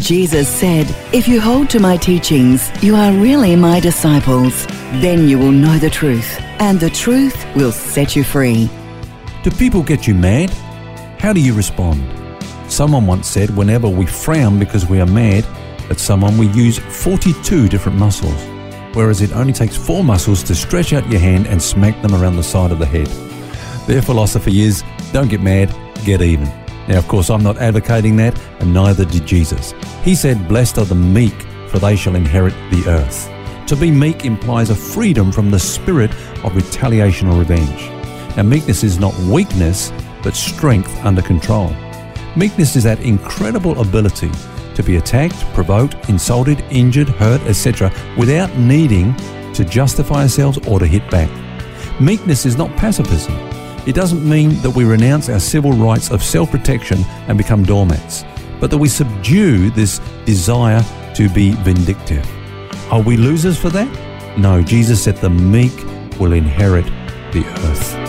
Jesus said, If you hold to my teachings, you are really my disciples. Then you will know the truth, and the truth will set you free. Do people get you mad? How do you respond? Someone once said, whenever we frown because we are mad at someone, we use 42 different muscles, whereas it only takes four muscles to stretch out your hand and smack them around the side of the head. Their philosophy is don't get mad, get even. Now, of course, I'm not advocating that, and neither did Jesus. He said, Blessed are the meek, for they shall inherit the earth. To be meek implies a freedom from the spirit of retaliation or revenge. Now, meekness is not weakness, but strength under control. Meekness is that incredible ability to be attacked, provoked, insulted, injured, hurt, etc., without needing to justify ourselves or to hit back. Meekness is not pacifism. It doesn't mean that we renounce our civil rights of self protection and become doormats, but that we subdue this desire to be vindictive. Are we losers for that? No, Jesus said the meek will inherit the earth.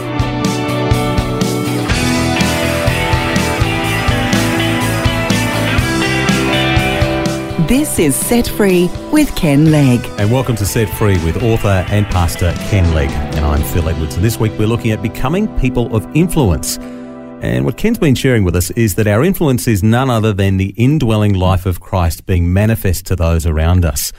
This is Set Free with Ken Legg. And welcome to Set Free with author and pastor Ken Legg. And I'm Phil Edwards. And this week we're looking at becoming people of influence. And what Ken's been sharing with us is that our influence is none other than the indwelling life of Christ being manifest to those around us.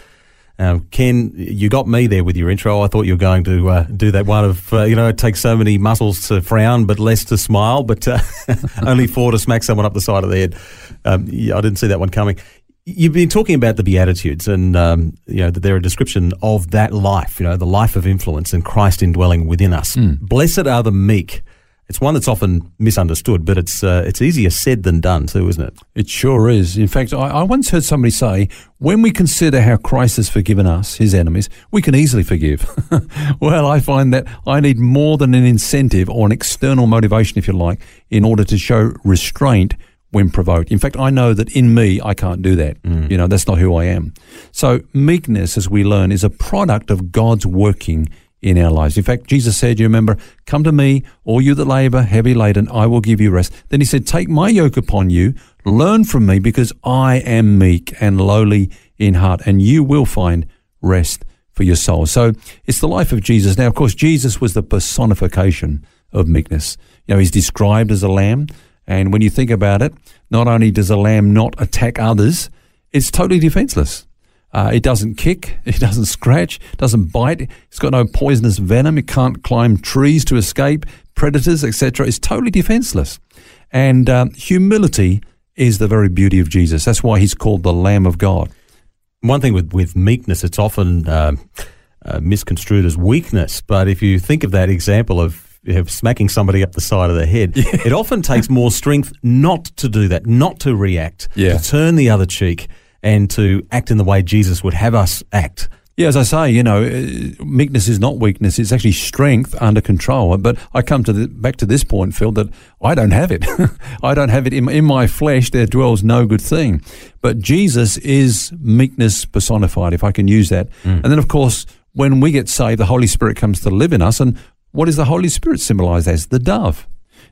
Ken, you got me there with your intro. I thought you were going to uh, do that one of, uh, you know, it takes so many muscles to frown, but less to smile, but uh, only four to smack someone up the side of the head. Um, yeah, I didn't see that one coming. You've been talking about the Beatitudes and, um, you know, that they're a description of that life, you know, the life of influence and Christ indwelling within us. Mm. Blessed are the meek. It's one that's often misunderstood, but it's uh, it's easier said than done too, isn't it? It sure is. In fact, I, I once heard somebody say, when we consider how Christ has forgiven us, his enemies, we can easily forgive. well, I find that I need more than an incentive or an external motivation, if you like, in order to show restraint when provoked. In fact, I know that in me, I can't do that. Mm. You know, that's not who I am. So meekness, as we learn, is a product of God's working in our lives. In fact, Jesus said, you remember, come to me, all you that labor, heavy laden, I will give you rest. Then he said, take my yoke upon you, learn from me, because I am meek and lowly in heart, and you will find rest for your soul. So it's the life of Jesus. Now, of course, Jesus was the personification of meekness. You know, he's described as a lamb. And when you think about it, not only does a lamb not attack others, it's totally defenseless. Uh, it doesn't kick, it doesn't scratch, doesn't bite, it's got no poisonous venom, it can't climb trees to escape predators, etc. It's totally defenseless. And um, humility is the very beauty of Jesus. That's why he's called the Lamb of God. One thing with, with meekness, it's often uh, uh, misconstrued as weakness. But if you think of that example of of smacking somebody up the side of the head. Yeah. It often takes more strength not to do that, not to react, yeah. to turn the other cheek and to act in the way Jesus would have us act. Yeah, as I say, you know, meekness is not weakness; it's actually strength under control. But I come to the, back to this point, Phil, that I don't have it. I don't have it in, in my flesh. There dwells no good thing. But Jesus is meekness personified, if I can use that. Mm. And then, of course, when we get saved, the Holy Spirit comes to live in us, and what is the Holy Spirit symbolized as? The dove.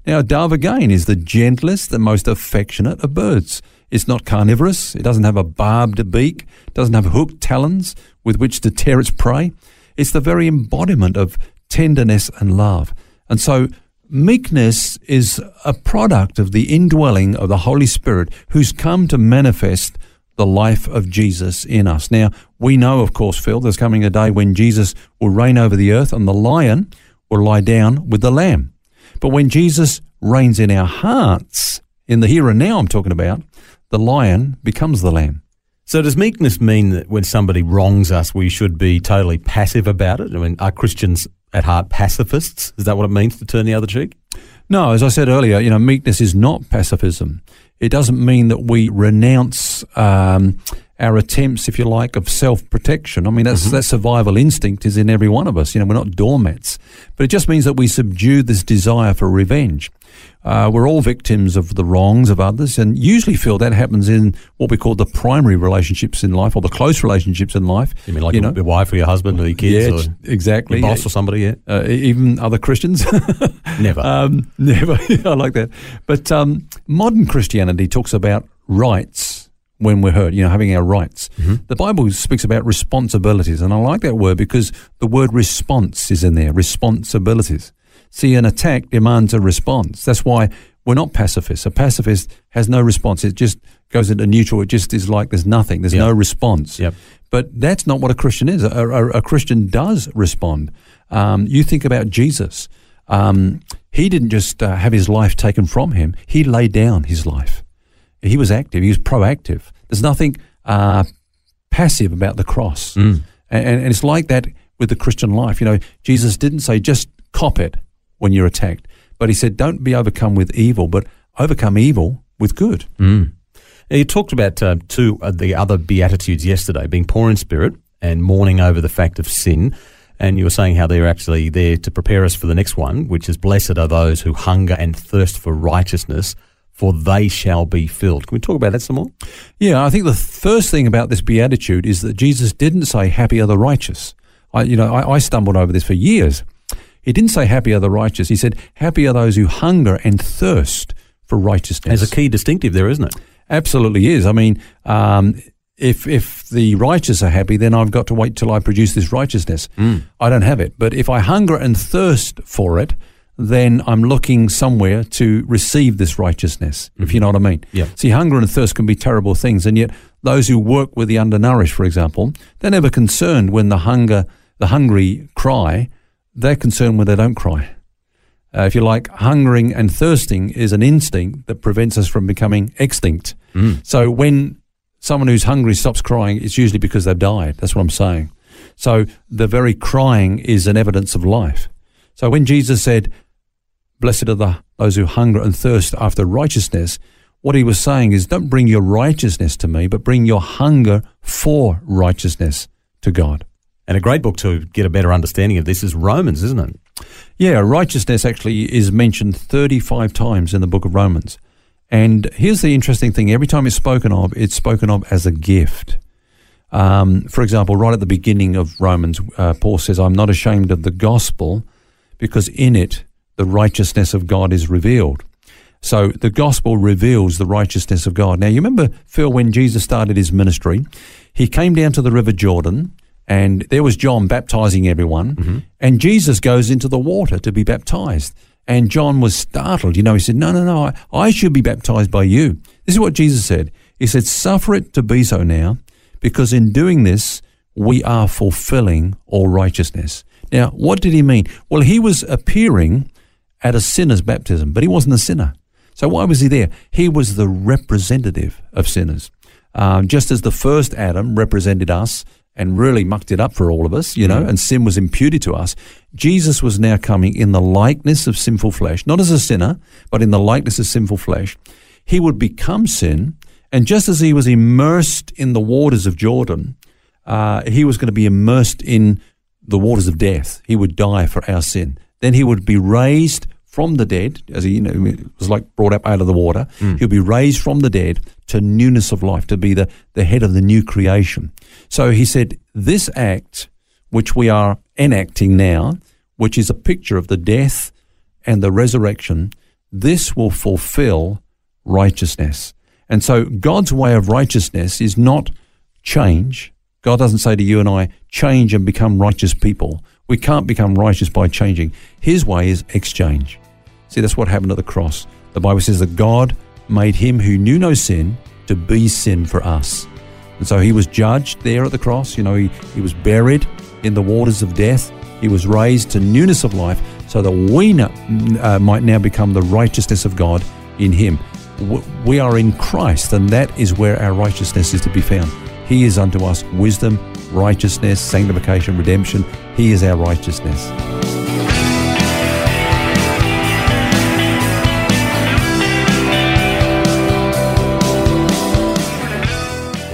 Now, a dove again is the gentlest, the most affectionate of birds. It's not carnivorous. It doesn't have a barbed beak. doesn't have hooked talons with which to tear its prey. It's the very embodiment of tenderness and love. And so, meekness is a product of the indwelling of the Holy Spirit who's come to manifest the life of Jesus in us. Now, we know, of course, Phil, there's coming a day when Jesus will reign over the earth and the lion will lie down with the lamb. But when Jesus reigns in our hearts, in the here and now I'm talking about, the lion becomes the lamb. So does meekness mean that when somebody wrongs us, we should be totally passive about it? I mean, are Christians at heart pacifists? Is that what it means to turn the other cheek? No, as I said earlier, you know, meekness is not pacifism. It doesn't mean that we renounce um, our attempts, if you like, of self protection. I mean, that's, Mm-hmm. that survival instinct is in every one of us. You know, we're not doormats. But it just means that we subdue this desire for revenge. Uh, we're all victims of the wrongs of others, and usually feel that happens in what we call the primary relationships in life or the close relationships in life. You mean like you your, know? your wife or your husband or your kids yeah, or exactly. your boss or somebody? Yeah, uh, even other Christians. never. Um, never. I like that. But um, modern Christianity talks about rights when we're hurt, you know, having our rights. The Bible speaks about responsibilities, and I like that word because the word response is in there responsibilities. See, an attack demands a response. That's why we're not pacifists. A pacifist has no response. It just goes into neutral. It just is like there's nothing, there's Yep. no response. Yep. But that's not what a Christian is. A, a, a Christian does respond. Um, you think about Jesus. Um, he didn't just uh, have his life taken from him, he laid down his life. He was active, he was proactive. There's nothing uh, passive about the cross. And, and it's like that with the Christian life. You know, Jesus didn't say just cop it when you're attacked, but he said don't be overcome with evil, but overcome evil with good. You talked about uh, two of the other beatitudes yesterday, being poor in spirit and mourning over the fact of sin. And you were saying how they're actually there to prepare us for the next one, which is blessed are those who hunger and thirst for righteousness, for they shall be filled. Can we talk about that some more? Yeah, I think the first thing about this beatitude is that Jesus didn't say happy are the righteous. I, you know, I, I stumbled over this for years. He didn't say happy are the righteous. He said happy are those who hunger and thirst for righteousness. There's a key distinctive there, isn't it? Absolutely is. I mean, um, if if the righteous are happy, then I've got to wait till I produce this righteousness. I don't have it. But if I hunger and thirst for it, then I'm looking somewhere to receive this righteousness. If you know what I mean. Yeah. See, hunger and thirst can be terrible things, and yet those who work with the undernourished, for example, they're never concerned when the hunger, the hungry cry. They're concerned when they don't cry. Uh, if you like, hungering and thirsting is an instinct that prevents us from becoming extinct. So when someone who's hungry stops crying, it's usually because they've died. That's what I'm saying. So the very crying is an evidence of life. So when Jesus said, Blessed are the, those who hunger and thirst after righteousness, what he was saying is, Don't bring your righteousness to me, but bring your hunger for righteousness to God. And a great book to get a better understanding of this is Romans, isn't it? Yeah, righteousness actually is mentioned 35 times in the book of Romans. And here's the interesting thing every time it's spoken of, it's spoken of as a gift. Um, for example, right at the beginning of Romans, uh, Paul says, I'm not ashamed of the gospel because in it the righteousness of God is revealed. So the gospel reveals the righteousness of God. Now, you remember, Phil, when Jesus started his ministry, he came down to the River Jordan and there was John baptizing everyone, mm-hmm. and Jesus goes into the water to be baptized. And John was startled. You know, he said, No, no, no, I, I should be baptized by you. This is what Jesus said. He said, Suffer it to be so now, because in doing this, we are fulfilling all righteousness. Now, what did he mean? Well, he was appearing at a sinner's baptism, but he wasn't a sinner. So why was he there? He was the representative of sinners. Um, just as the first Adam represented us and really mucked it up for all of us, you know, and sin was imputed to us, Jesus was now coming in the likeness of sinful flesh, not as a sinner, but in the likeness of sinful flesh. He would become sin, and just as he was immersed in the waters of Jordan, uh, he was going to be immersed in the waters of death. He would die for our sin. Then he would be raised from the dead, as he you know, was like brought up out of the water. Hmm. He'll be raised from the dead to newness of life, to be the, the head of the new creation. So he said, This act, which we are enacting now, which is a picture of the death and the resurrection, this will fulfill righteousness. And so God's way of righteousness is not change. God doesn't say to you and I, change and become righteous people. We can't become righteous by changing. His way is exchange. See, that's what happened at the cross. The Bible says that God made him who knew no sin to be sin for us. And so he was judged there at the cross. You know, he, he was buried in the waters of death. He was raised to newness of life so that we uh, might now become the righteousness of God in him. We are in Christ, and that is where our righteousness is to be found. He is unto us wisdom, righteousness, sanctification, redemption. He is our righteousness.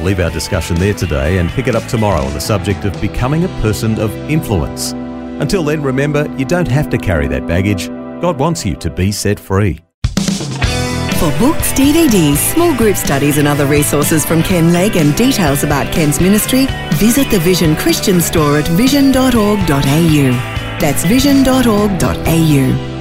Leave our discussion there today and pick it up tomorrow on the subject of becoming a person of influence. Until then, remember, you don't have to carry that baggage. God wants you to be set free. For books, DVDs, small group studies, and other resources from Ken Legg and details about Ken's ministry, visit the Vision Christian store at vision.org.au. That's vision.org.au.